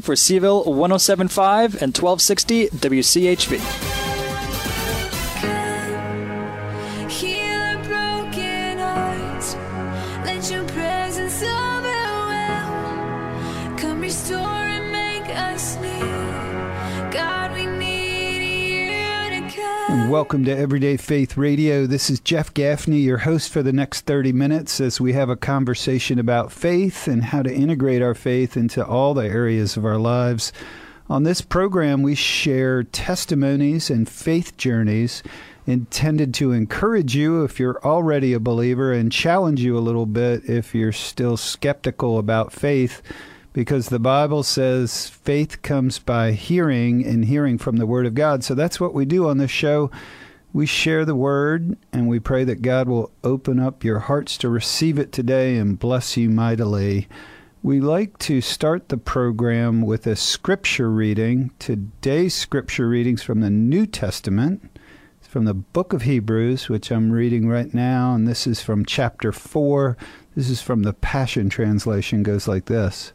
for Seville 1075 and 1260 WCHV. Welcome to Everyday Faith Radio. This is Jeff Gaffney, your host for the next 30 minutes as we have a conversation about faith and how to integrate our faith into all the areas of our lives. On this program, we share testimonies and faith journeys intended to encourage you if you're already a believer and challenge you a little bit if you're still skeptical about faith because the Bible says faith comes by hearing and hearing from the Word of God. So that's what we do on this show. We share the Word and we pray that God will open up your hearts to receive it today and bless you mightily. We like to start the program with a scripture reading. Today's scripture readings from the New Testament. It's from the book of Hebrews, which I'm reading right now, and this is from chapter 4. This is from the Passion Translation, goes like this.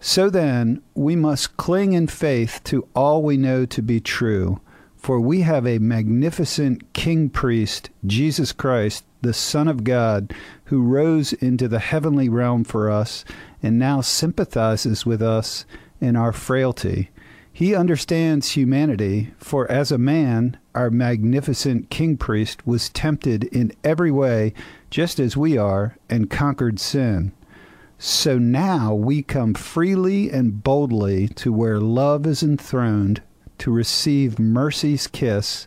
So then, we must cling in faith to all we know to be true, for we have a magnificent King Priest, Jesus Christ, the Son of God, who rose into the heavenly realm for us and now sympathizes with us in our frailty. He understands humanity, for as a man, our magnificent King Priest was tempted in every way, just as we are, and conquered sin. So now we come freely and boldly to where love is enthroned to receive mercy's kiss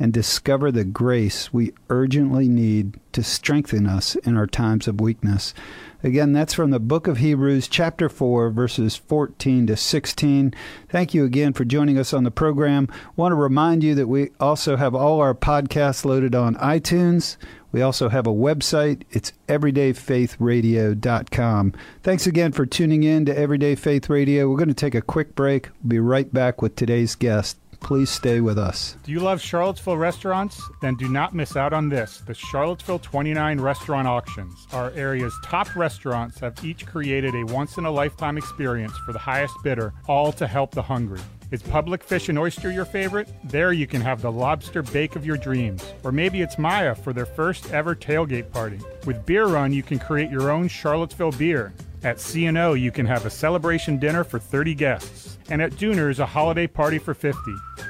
and discover the grace we urgently need to strengthen us in our times of weakness. Again, that's from the book of Hebrews, chapter 4, verses 14 to 16. Thank you again for joining us on the program. want to remind you that we also have all our podcasts loaded on iTunes. We also have a website. It's everydayfaithradio.com. Thanks again for tuning in to Everyday Faith Radio. We're going to take a quick break. We'll be right back with today's guest. Please stay with us. Do you love Charlottesville restaurants? Then do not miss out on this the Charlottesville 29 Restaurant Auctions. Our area's top restaurants have each created a once in a lifetime experience for the highest bidder, all to help the hungry. Is public fish and oyster your favorite? There you can have the lobster bake of your dreams. Or maybe it's Maya for their first ever tailgate party. With Beer Run, you can create your own Charlottesville beer. At C&O, you can have a celebration dinner for 30 guests. And at Duner's, a holiday party for 50.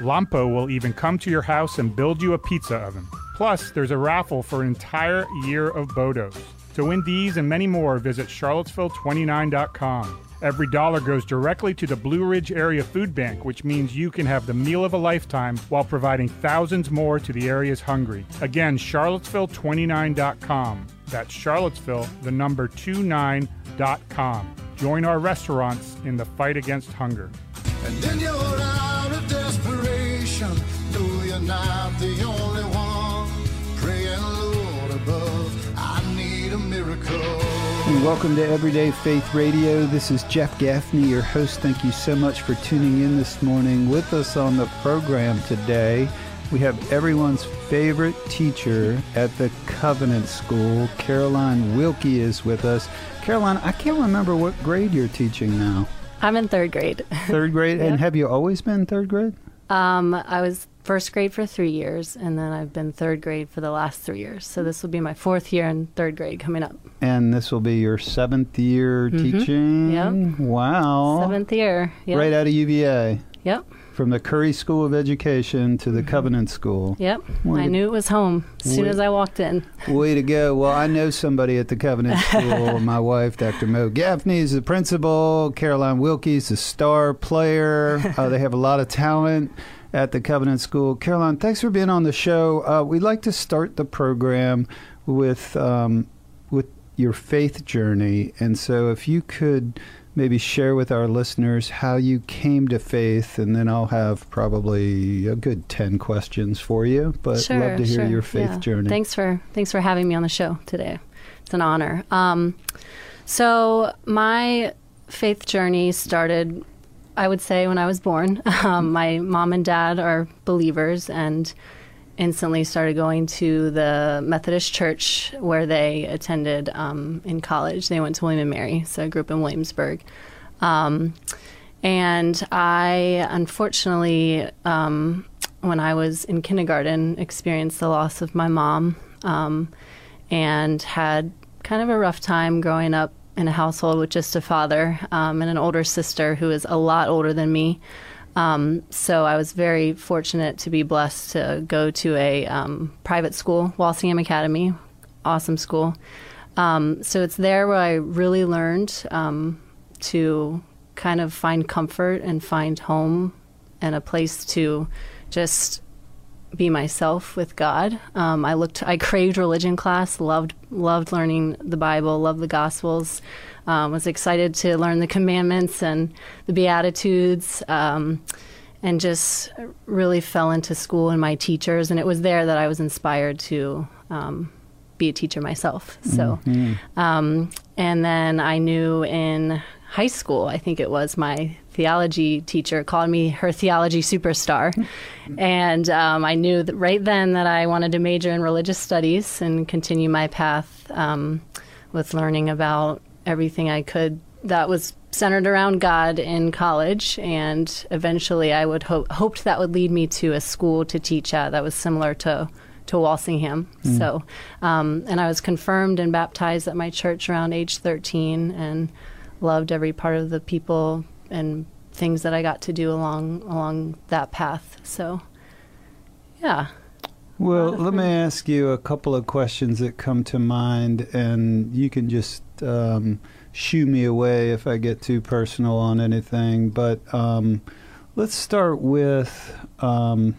Lampo will even come to your house and build you a pizza oven. Plus, there's a raffle for an entire year of Bodo's. To win these and many more, visit charlottesville29.com. Every dollar goes directly to the Blue Ridge Area Food Bank, which means you can have the meal of a lifetime while providing thousands more to the area's hungry. Again, charlottesville29.com. That's Charlottesville, the number 29.com. Join our restaurants in the fight against hunger. And in your hour of desperation, no, you're not the only one. Praying, Lord above, I need a miracle. And welcome to Everyday Faith Radio. This is Jeff Gaffney, your host. Thank you so much for tuning in this morning. With us on the program today, we have everyone's favorite teacher at the Covenant School. Caroline Wilkie is with us. Caroline, I can't remember what grade you're teaching now. I'm in third grade. Third grade? Yep. And have you always been third grade? Um, I was first grade for three years, and then I've been third grade for the last three years. So this will be my fourth year in third grade coming up. And this will be your seventh year teaching? Yep. Wow. Seventh year. Yep. Right out of UVA. Yep. From the Curry School of Education to the Covenant School. Yep. Way I to- knew it was home as soon way- as I walked in. Way to go. Well, I know somebody at the Covenant School. My wife, Dr. Mo Gaffney, is the principal. Caroline Wilkie's the star player. Uh, they have a lot of talent at the Covenant School. Caroline, thanks for being on the show. Uh, we'd like to start the program with um, with your faith journey, and so if you could maybe share with our listeners how you came to faith, and then I'll have probably a good ten questions for you. But sure, love to hear sure. your faith yeah. journey. Thanks for thanks for having me on the show today. It's an honor. Um, so my faith journey started, I would say, when I was born. Um, my mom and dad are believers, and instantly started going to the Methodist church where they attended um, in college. They went to William and Mary, so I grew up in Williamsburg. Um, And I, unfortunately, um, when I was in kindergarten, experienced the loss of my mom um, and had kind of a rough time growing up in a household with just a father um, and an older sister who is a lot older than me. Um, so I was very fortunate to be blessed to go to a um, private school, Walsingham Academy, awesome school. Um, so it's there where I really learned um, to kind of find comfort and find home and a place to just be myself with God. Um, I looked, I craved religion class, loved loved learning the Bible, loved the Gospels. Um, was excited to learn the commandments and the Beatitudes, um, and just really fell into school and my teachers. And it was there that I was inspired to um, be a teacher myself. So, um, and then I knew in high school, I think it was my theology teacher called me her theology superstar. And um, I knew that right then that I wanted to major in religious studies and continue my path um, with learning about everything I could that was centered around God in college. And eventually I would hope hoped that would lead me to a school to teach at that was similar to to Walsingham. So, um, and I was confirmed and baptized at my church around age 13 and loved every part of the people and things that I got to do along along that path. So, yeah. Well, let me ask you a couple of questions that come to mind, and you can just um, shoo me away if I get too personal on anything. But um, let's start with. Um,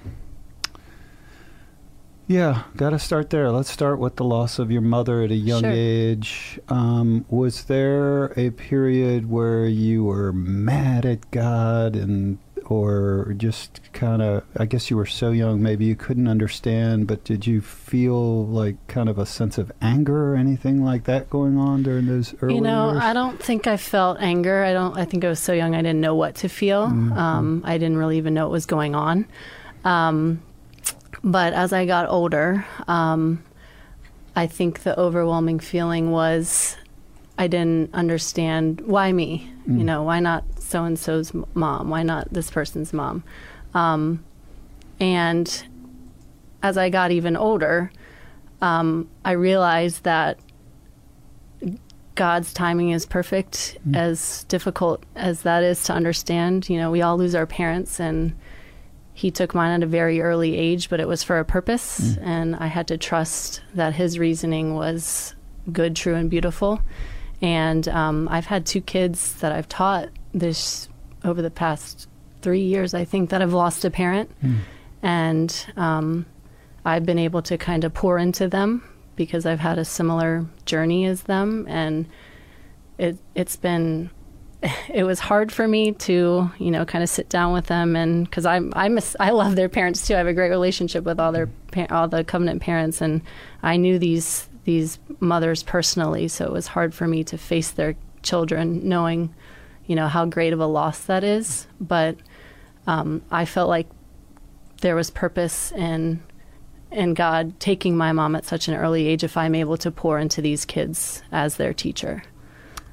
yeah, got to start there. Let's start with the loss of your mother at a young Sure. age. Um, was there a period where you were mad at God and or just kind of I guess you were so young maybe you couldn't understand, but did you feel like kind of a sense of anger or anything like that going on during those early years? you know, years? I don't think I felt anger. I don't. I think I was so young. I didn't know what to feel. Mm-hmm. Um, I didn't really even know what was going on. Um, but as I got older, um, I think the overwhelming feeling was I didn't understand why me. Mm. You know, why not so and so's mom? Why not this person's mom? Um, and as I got even older, um, I realized that God's timing is perfect, as difficult as that is to understand. You know, we all lose our parents, and He took mine at a very early age, but it was for a purpose, and I had to trust that His reasoning was good, true, and beautiful. And um, I've had two kids that I've taught this over the past three years, I think, that have lost a parent. And um, I've been able to kind of pour into them because I've had a similar journey as them. And it, it's been, it was hard for me to, you know, kind of sit down with them. And because I'm, I miss, I love their parents too. I have a great relationship with all their, all the covenant parents. And I knew these, these mothers personally. So it was hard for me to face their children knowing, you know, how great of a loss that is. But um, I felt like there was purpose in in God taking my mom at such an early age if I'm able to pour into these kids as their teacher.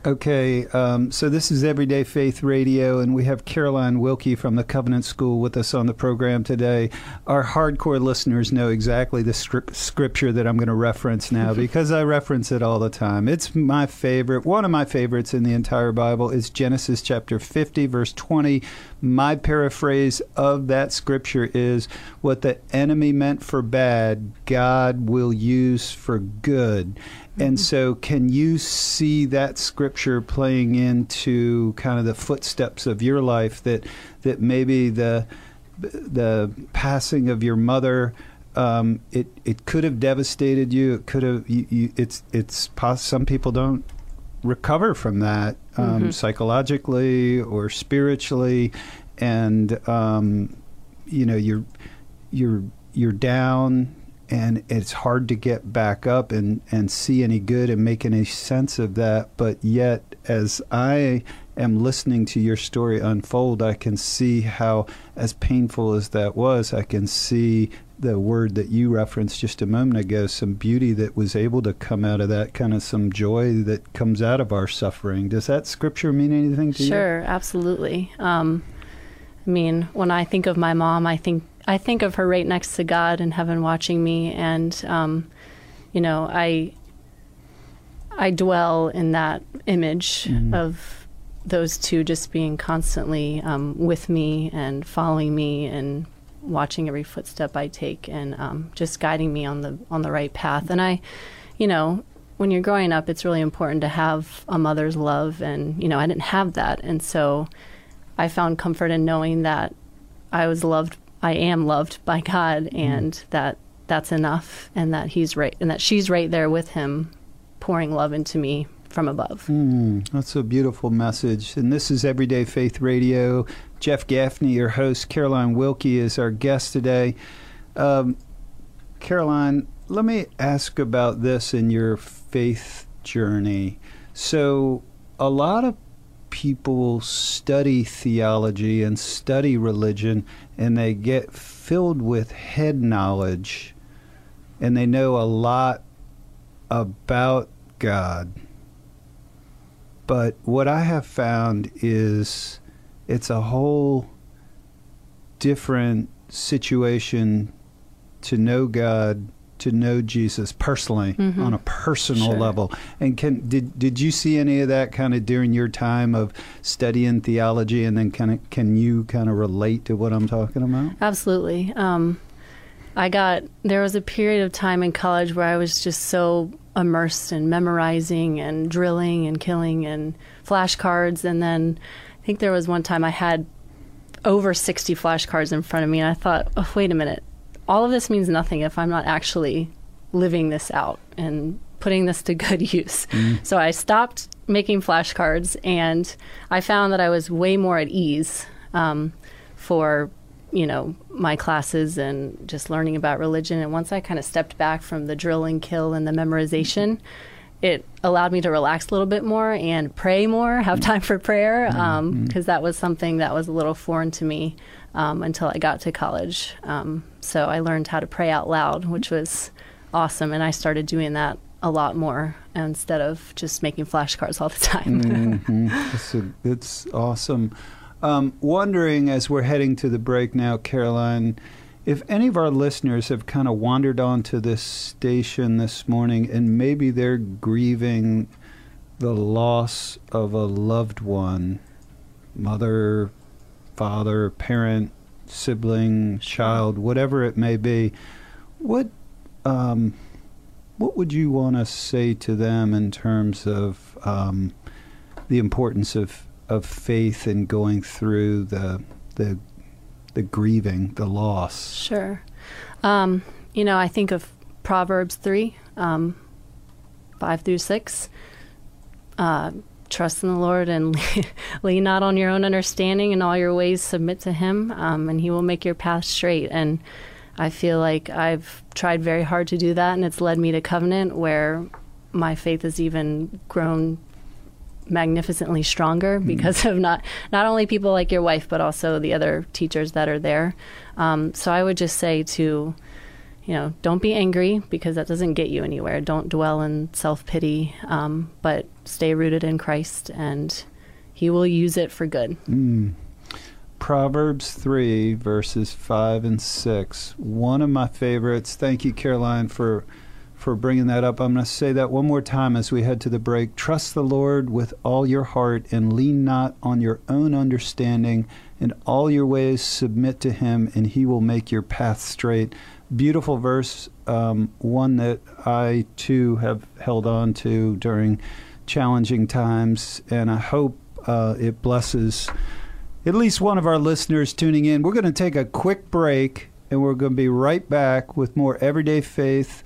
Okay, um, so this is Everyday Faith Radio, and we have Caroline Wilkie from the Covenant School with us on the program today. Our hardcore listeners know exactly the scrip- scripture that I'm going to reference now because I reference it all the time. It's my favorite. One of my favorites in the entire Bible is Genesis chapter 50, verse 20. My paraphrase of that scripture is What the enemy meant for bad, God will use for good. And so, can you see that scripture playing into kind of the footsteps of your life that that maybe the the passing of your mother um, it it could have devastated you. It could have. You, you, it's it's poss- some people don't recover from that um, psychologically or spiritually, and um, you know you're you're you're down and it's hard to get back up and, and see any good and make any sense of that. But yet, as I am listening to your story unfold, I can see how, as painful as that was, I can see the word that you referenced just a moment ago, some beauty that was able to come out of that, kind of some joy that comes out of our suffering. Does that scripture mean anything to you? Sure, absolutely. Um, I mean, when I think of my mom, I think I think of her right next to God in heaven, watching me, and um, you know, I I dwell in that image Mhm. of those two just being constantly um, with me and following me and watching every footstep I take and um, just guiding me on the on the right path. And I, you know, when you're growing up, it's really important to have a mother's love, and you know, I didn't have that, and so I found comfort in knowing that I was loved. I am loved by God, and that that's enough, and that He's right, and that she's right there with Him, pouring love into me from above. Mm, that's a beautiful message. And this is Everyday Faith Radio. Jeff Gaffney, your host. Caroline Wilkie is our guest today. Um, Caroline, let me ask about this in your faith journey. So, a lot of people study theology and study religion, and they get filled with head knowledge, and they know a lot about God. But what I have found is it's a whole different situation to know God, to know Jesus personally Mhm. on a personal Sure. level. And can did did you see any of that kind of during your time of studying theology and then kind of can you kind of relate to what I'm talking about? Absolutely. Um, I got there was a period of time in college where I was just so immersed in memorizing and drilling and killing and flashcards, and then I think there was one time I had over 60 flashcards in front of me, and I thought, oh, wait a minute, all of this means nothing if I'm not actually living this out and putting this to good use. So I stopped making flashcards, and I found that I was way more at ease um, for you know my classes and just learning about religion. And once I kind of stepped back from the drill and kill and the memorization, it allowed me to relax a little bit more and pray more, have time for prayer, because that was something that was a little foreign to me um, until I got to college. Um, so I learned how to pray out loud, which was awesome, and I started doing that a lot more instead of just making flashcards all the time. Mhm. It's, a, it's awesome. Um, wondering as we're heading to the break now, Caroline, if any of our listeners have kind of wandered onto this station this morning and maybe they're grieving the loss of a loved one, mother, father, parent, sibling, child, whatever it may be, what um, what would you want to say to them in terms of um, the importance of, of faith and going through the the the grieving, the loss? Sure. Um, you know, I think of Proverbs 3, um, 5 through 6. Uh, trust in the Lord and lean not on your own understanding. and all your ways, submit to Him, um, and He will make your path straight. And I feel like I've tried very hard to do that, and it's led me to covenant where my faith has even grown magnificently stronger because of not not only people like your wife but also the other teachers that are there. Um, so I would just say to you know don't be angry because that doesn't get you anywhere. Don't dwell in self pity, um, but stay rooted in Christ and He will use it for good. Mm. Proverbs 3, verses 5 and 6. One of my favorites. Thank you, Caroline, for, for bringing that up. I'm going to say that one more time as we head to the break. Trust the Lord with all your heart and lean not on your own understanding. In all your ways, submit to Him, and He will make your path straight. Beautiful verse, um, one that I too have held on to during challenging times, and I hope uh, it blesses at least one of our listeners tuning in. We're going to take a quick break and we're going to be right back with more Everyday Faith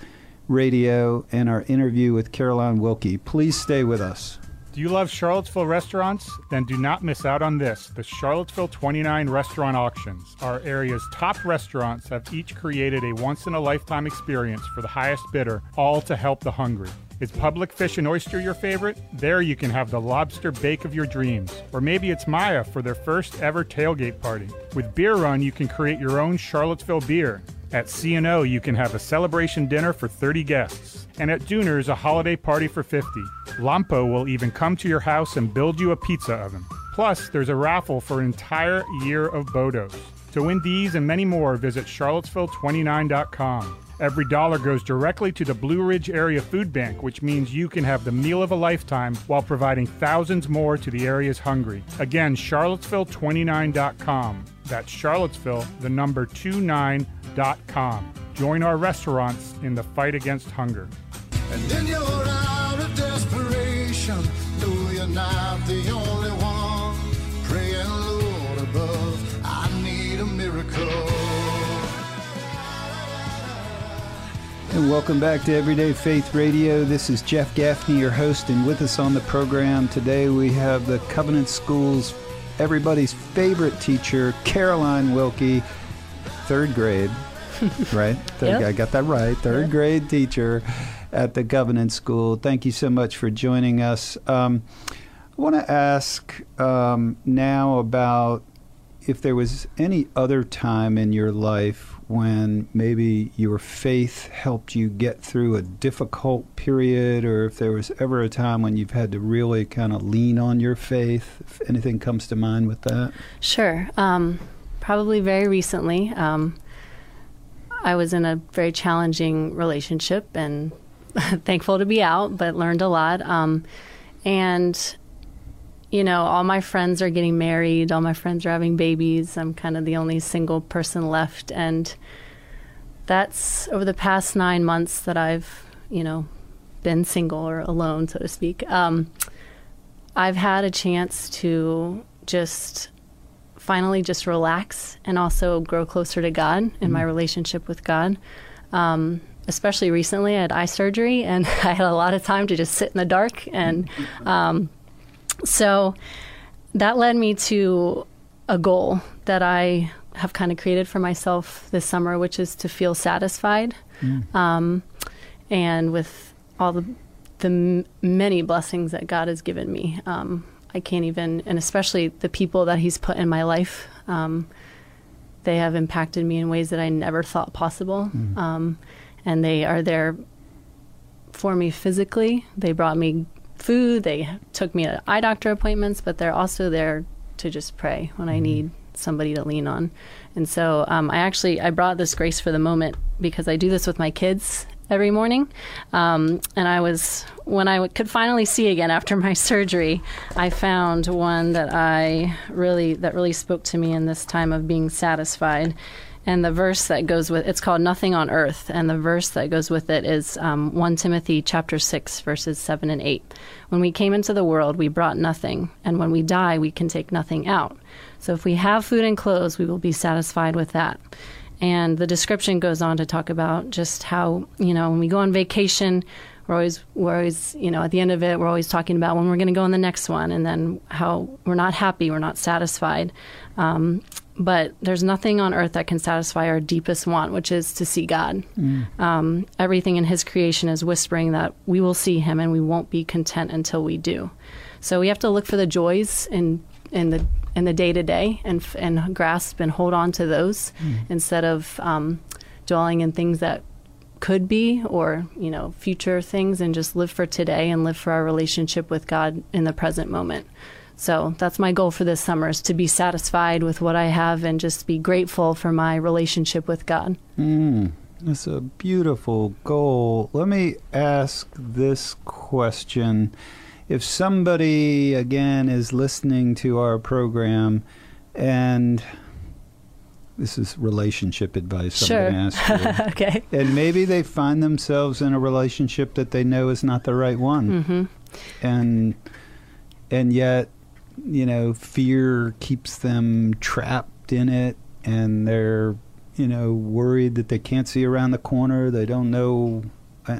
Radio and our interview with Caroline Wilkie. Please stay with us. Do you love Charlottesville restaurants? Then do not miss out on this the Charlottesville 29 Restaurant Auctions. Our area's top restaurants have each created a once in a lifetime experience for the highest bidder, all to help the hungry. Is public fish and oyster your favorite? There you can have the lobster bake of your dreams. Or maybe it's Maya for their first ever tailgate party. With Beer Run, you can create your own Charlottesville beer. At C&O, you can have a celebration dinner for 30 guests. And at Duner's, a holiday party for 50. Lampo will even come to your house and build you a pizza oven. Plus, there's a raffle for an entire year of Bodo's. To win these and many more, visit charlottesville29.com. Every dollar goes directly to the Blue Ridge Area Food Bank, which means you can have the meal of a lifetime while providing thousands more to the area's hungry. Again, charlottesville29.com. That's Charlottesville, the number 29.com. Join our restaurants in the fight against hunger. And then you're out of desperation. No, you're not the only one. Praying, Lord above, I need a miracle. And welcome back to Everyday Faith Radio. This is Jeff Gaffney, your host, and with us on the program today we have the Covenant Schools, everybody's favorite teacher, Caroline Wilkie, third grade, right? Third, Yep. I got that right. Third grade teacher at the Covenant School. Thank you so much for joining us. Um, I want to ask um, now about if there was any other time in your life when maybe your faith helped you get through a difficult period, or if there was ever a time when you've had to really kind of lean on your faith, if anything comes to mind with that. Sure. Um, probably very recently. Um, I was in a very challenging relationship and thankful to be out, but learned a lot. Um, and, you know, all my friends are getting married, all my friends are having babies. I'm kind of the only single person left. And that's over the past nine months that I've, you know, been single or alone, so to speak. Um, I've had a chance to just finally just relax and also grow closer to God in my relationship with God. Um, especially recently, I had eye surgery and I had a lot of time to just sit in the dark. And um, so that led me to a goal that I have kind of created for myself this summer, which is to feel satisfied. Um, and with all the the m- many blessings that God has given me, um, I can't even, and especially the people that He's put in my life, um, they have impacted me in ways that I never thought possible. Um, and they are there for me physically. They brought me food. They took me to eye doctor appointments, but they're also there to just pray when I need somebody to lean on. And so um, I actually I brought this grace for the moment because I do this with my kids every morning. Um, and I was when I could finally see again after my surgery, I found one that I really that really spoke to me in this time of being satisfied. And the verse that goes with it's called "Nothing on Earth," and the verse that goes with it is um, one Timothy chapter six verses seven and eight. When we came into the world, we brought nothing, and when we die, we can take nothing out. So if we have food and clothes, we will be satisfied with that. And the description goes on to talk about just how you know when we go on vacation, we're always we're always you know at the end of it we're always talking about when we're going to go on the next one, and then how we're not happy, we're not satisfied. Um, but there's nothing on earth that can satisfy our deepest want, which is to see God. Um, everything in His creation is whispering that we will see Him, and we won't be content until we do. So we have to look for the joys in in the in the day to day and and grasp and hold on to those instead of um, dwelling in things that could be or you know future things and just live for today and live for our relationship with God in the present moment. So that's my goal for this summer is to be satisfied with what I have and just be grateful for my relationship with God. Mm, that's a beautiful goal. Let me ask this question. If somebody, again, is listening to our program and this is relationship advice Sure. I'm going to ask you. okay. and maybe they find themselves in a relationship that they know is not the right one. Mhm. And and yet, you know, fear keeps them trapped in it and they're, you know, worried that they can't see around the corner, they don't know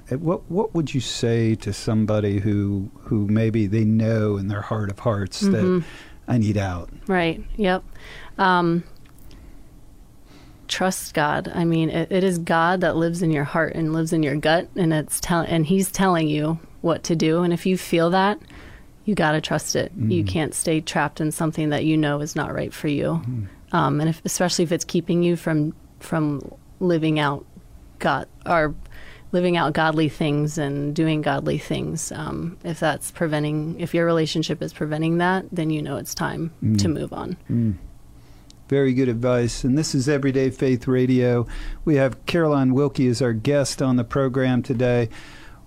what what would you say to somebody who who maybe they know in their heart of hearts that Mhm. I need out? Right. Yep. Um, trust God. I mean, it, it is God that lives in your heart and lives in your gut, and it's tell and He's telling you what to do. And if you feel that, you got to trust it. You can't stay trapped in something that you know is not right for you. Um, and if, especially if it's keeping you from from living out God or living out godly things and doing godly things. Um, if that's preventing, if your relationship is preventing that, then you know it's time to move on. Very good advice. And this is Everyday Faith Radio. We have Caroline Wilkie as our guest on the program today.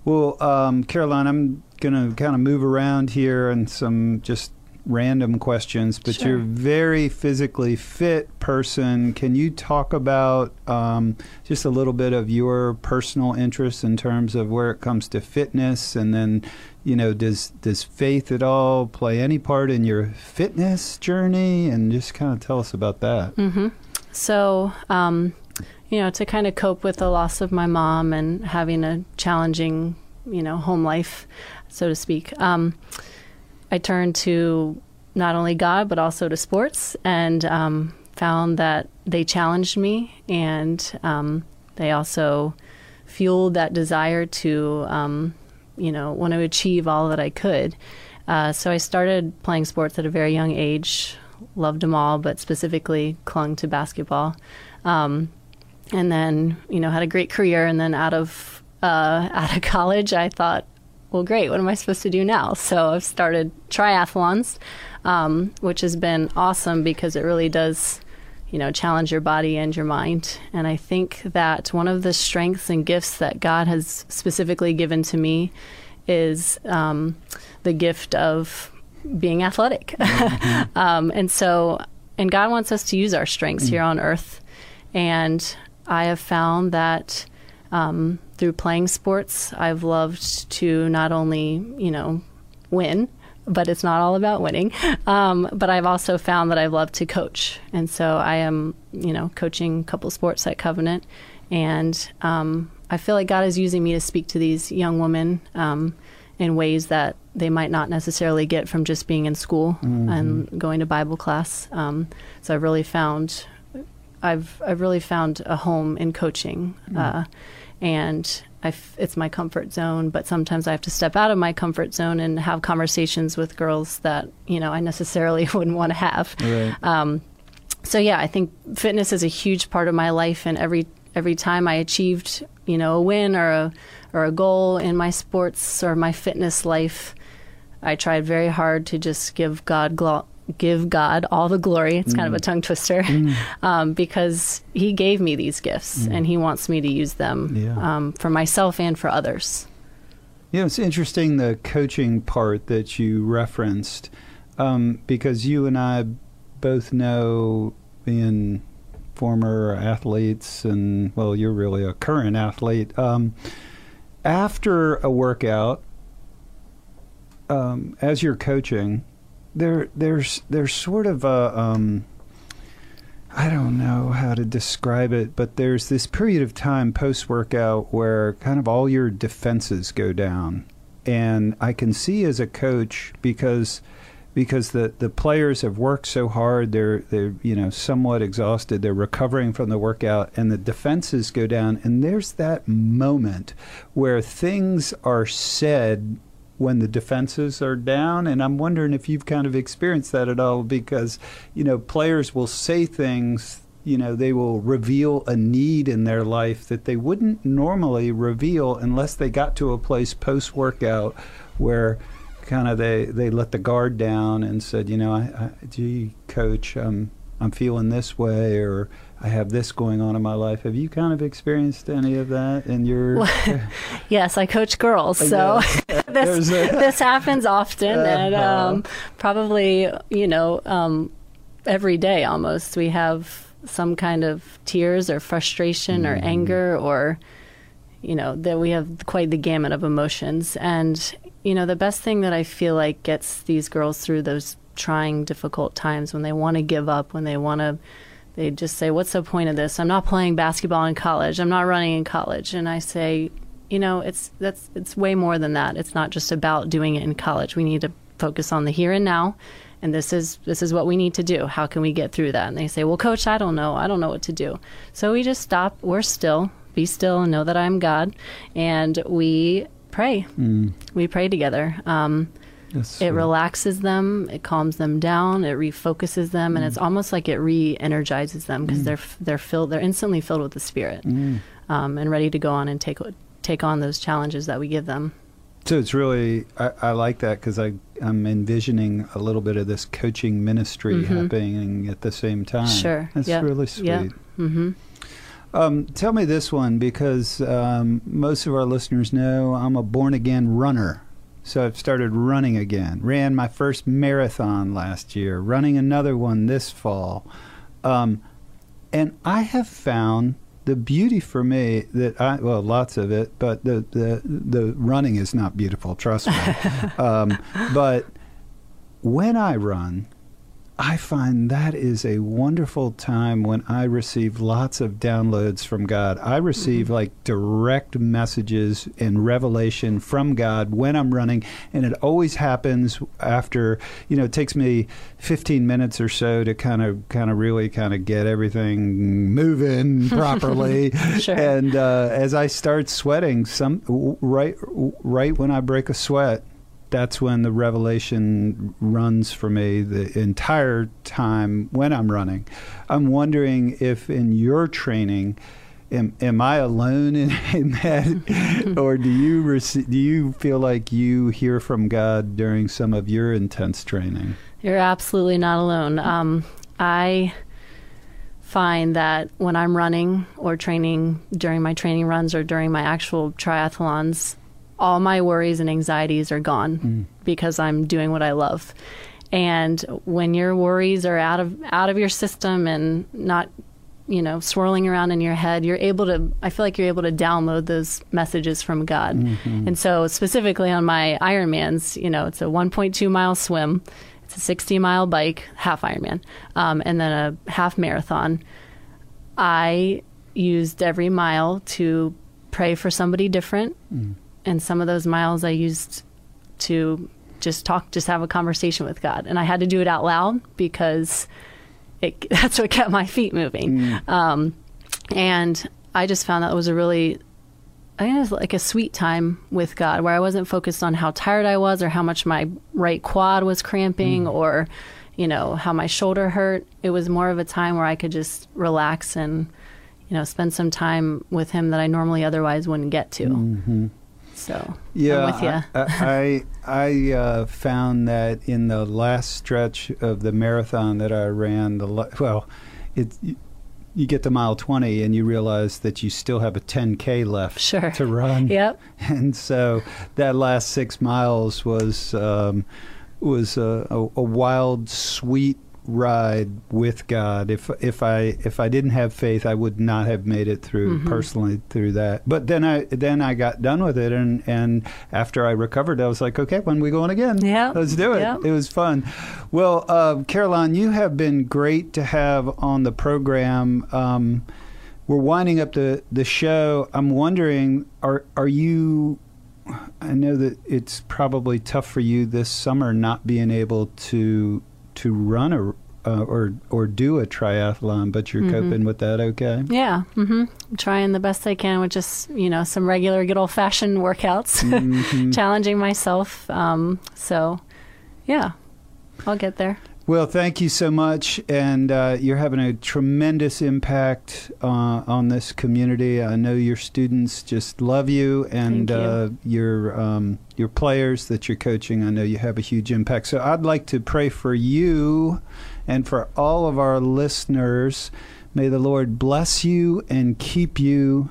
Well, um, Caroline, I'm going to kind of move around here and some just random questions, but Sure. you're a very physically fit person. Can you talk about um, just a little bit of your personal interests in terms of where it comes to fitness, and then, you know, does does faith at all play any part in your fitness journey? And just kind of tell us about that. hmm So, um, you know, to kind of cope with the loss of my mom and having a challenging, you know, home life, so to speak, um, I turned to not only God, but also to sports and um, found that they challenged me and um, they also fueled that desire to, um, you know, want to achieve all that I could. Uh, so I started playing sports at a very young age, loved them all, but specifically clung to basketball. Um, and then, you know, had a great career. And then out of uh, out of college, I thought, well, great. What am I supposed to do now? So I've started triathlons, um, which has been awesome because it really does, you know, challenge your body and your mind. And I think that one of the strengths and gifts that God has specifically given to me is um, the gift of being athletic. um, and so, and God wants us to use our strengths here on earth. And I have found that um, through playing sports, I've loved to not only, you know, win, but it's not all about winning. Um, but I've also found that I've loved to coach. And so I am, you know, coaching a couple sports at Covenant. And um, I feel like God is using me to speak to these young women um, in ways that they might not necessarily get from just being in school and going to Bible class. Um, so I've really found I've I've really found a home in coaching, uh, and I f- it's my comfort zone. But sometimes I have to step out of my comfort zone and have conversations with girls that you know I necessarily wouldn't want to have. Right. Um, so yeah, I think fitness is a huge part of my life, and every every time I achieved you know a win or a or a goal in my sports or my fitness life, I tried very hard to just give God glo- give God all the glory. It's kind of a tongue twister, um, because He gave me these gifts and He wants me to use them Yeah. um, for myself and for others. Yeah, it's interesting the coaching part that you referenced um, because you and I both know being former athletes and well, you're really a current athlete. Um, after a workout, um, as you're coaching, there there's there's sort of a um, I don't know how to describe it, but there's this period of time post workout where kind of all your defenses go down. And I can see as a coach because because the, the players have worked so hard, they're they're you know somewhat exhausted, they're recovering from the workout, and the defenses go down. And there's that moment where things are said when the defenses are down and I'm wondering if you've kind of experienced that at all because you know players will say things you know they will reveal a need in their life that they wouldn't normally reveal unless they got to a place post workout where kind of they they let the guard down and said you know I, I gee coach um I'm feeling this way or I have this going on in my life. Have you kind of experienced any of that in your Yes, I coach girls, so this a- this happens often, and Uh-huh. um, probably you know um, every day almost we have some kind of tears or frustration or Mm-hmm. anger or you know that we have quite the gamut of emotions and you know the best thing that i feel like gets these girls through those trying difficult times when they want to give up when they want to they just say what's the point of this? I'm not playing basketball in college. I'm not running in college. And i say you know it's that's it's way more than that. It's not just about doing it in college. We need to focus on the here and now and this is this is what we need to do. How can we get through that? And they say well coach i don't know. I don't know what to do. So we just stop. We're still be still and know that i'm god and we pray. We pray together. Um, That's it sweet. relaxes them, it calms them down, it refocuses them, and Mm. it's almost like it re-energizes them because they're they're filled, they're instantly filled with the Spirit, Mm. um, and ready to go on and take take on those challenges that we give them. So it's really I, I like that because I I'm envisioning a little bit of this coaching ministry Mhm. happening at the same time. Sure. that's Yep. really sweet. Yep. hmm Um, tell me this one because um, most of our listeners know I'm a born again runner. So I've started running again. Ran my first marathon last year, running another one this fall. Um, and I have found the beauty for me that I, well, lots of it, but the, the, the running is not beautiful, trust me. um, but when I run, I find that is a wonderful time when I receive lots of downloads from God. I receive like direct messages and revelation from God when I'm running, and it always happens after, you know, it takes me 15 minutes or so to kind of kind of really kind of get everything moving properly. Sure. And uh, as I start sweating, some right right when I break a sweat, that's when the revelation runs for me the entire time when I'm running. I'm wondering if in your training, am, am I alone in, in that, or do you rece- do you feel like you hear from God during some of your intense training? You're absolutely not alone. Um, I find that when I'm running or training during my training runs or during my actual triathlons, all my worries and anxieties are gone mm. because I'm doing what I love. And when your worries are out of out of your system and not you know swirling around in your head you're able to i feel like you're able to download those messages from god. Mm-hmm. And so specifically on my ironmans you know it's a 1.2 mile swim it's a 60 mile bike half ironman um, and then a half marathon. I used every mile to pray for somebody different mm. And some of those miles i used to just talk just have a conversation with god. And i had to do it out loud because it, that's what kept my feet moving. Mm. Um, and i just found that was a really I think it was like a sweet time with God where I wasn't focused on how tired I was or how much my right quad was cramping mm. or, you know, how my shoulder hurt. It was more of a time where I could just relax and, you know, spend some time with Him that I normally otherwise wouldn't get to. Mm-hmm. So, Yeah, I'm with you. I I, I uh, found that in the last stretch of the marathon that I ran, the well, it you get to mile twenty and you realize that you still have a ten k left Sure. to run. Yep. and so that last six miles was um, was a, a, a wild, sweet ride with God. If if I if I didn't have faith, I would not have made it through Mm-hmm. personally through that. But then I then I got done with it, and and after I recovered, I was like, okay, when we going again? Yeah. let's do it. Yeah. It was fun. Well, uh, Caroline, you have been great to have on the program. Um, we're winding up the the show. I'm wondering, are are you? I know that it's probably tough for you this summer not being able to to run a uh, or or do a triathlon, but you're coping with that okay. Yeah. hmm trying the best I can with just, you know, some regular good old fashioned workouts, Mm-hmm. challenging myself. Um, so, yeah, I'll get there. Well, thank you so much, and uh, you're having a tremendous impact uh, on this community. I know your students just love you, and you. Uh, your um, your players that you're coaching. I know you have a huge impact. So I'd like to pray for you, and for all of our listeners. May the Lord bless you and keep you.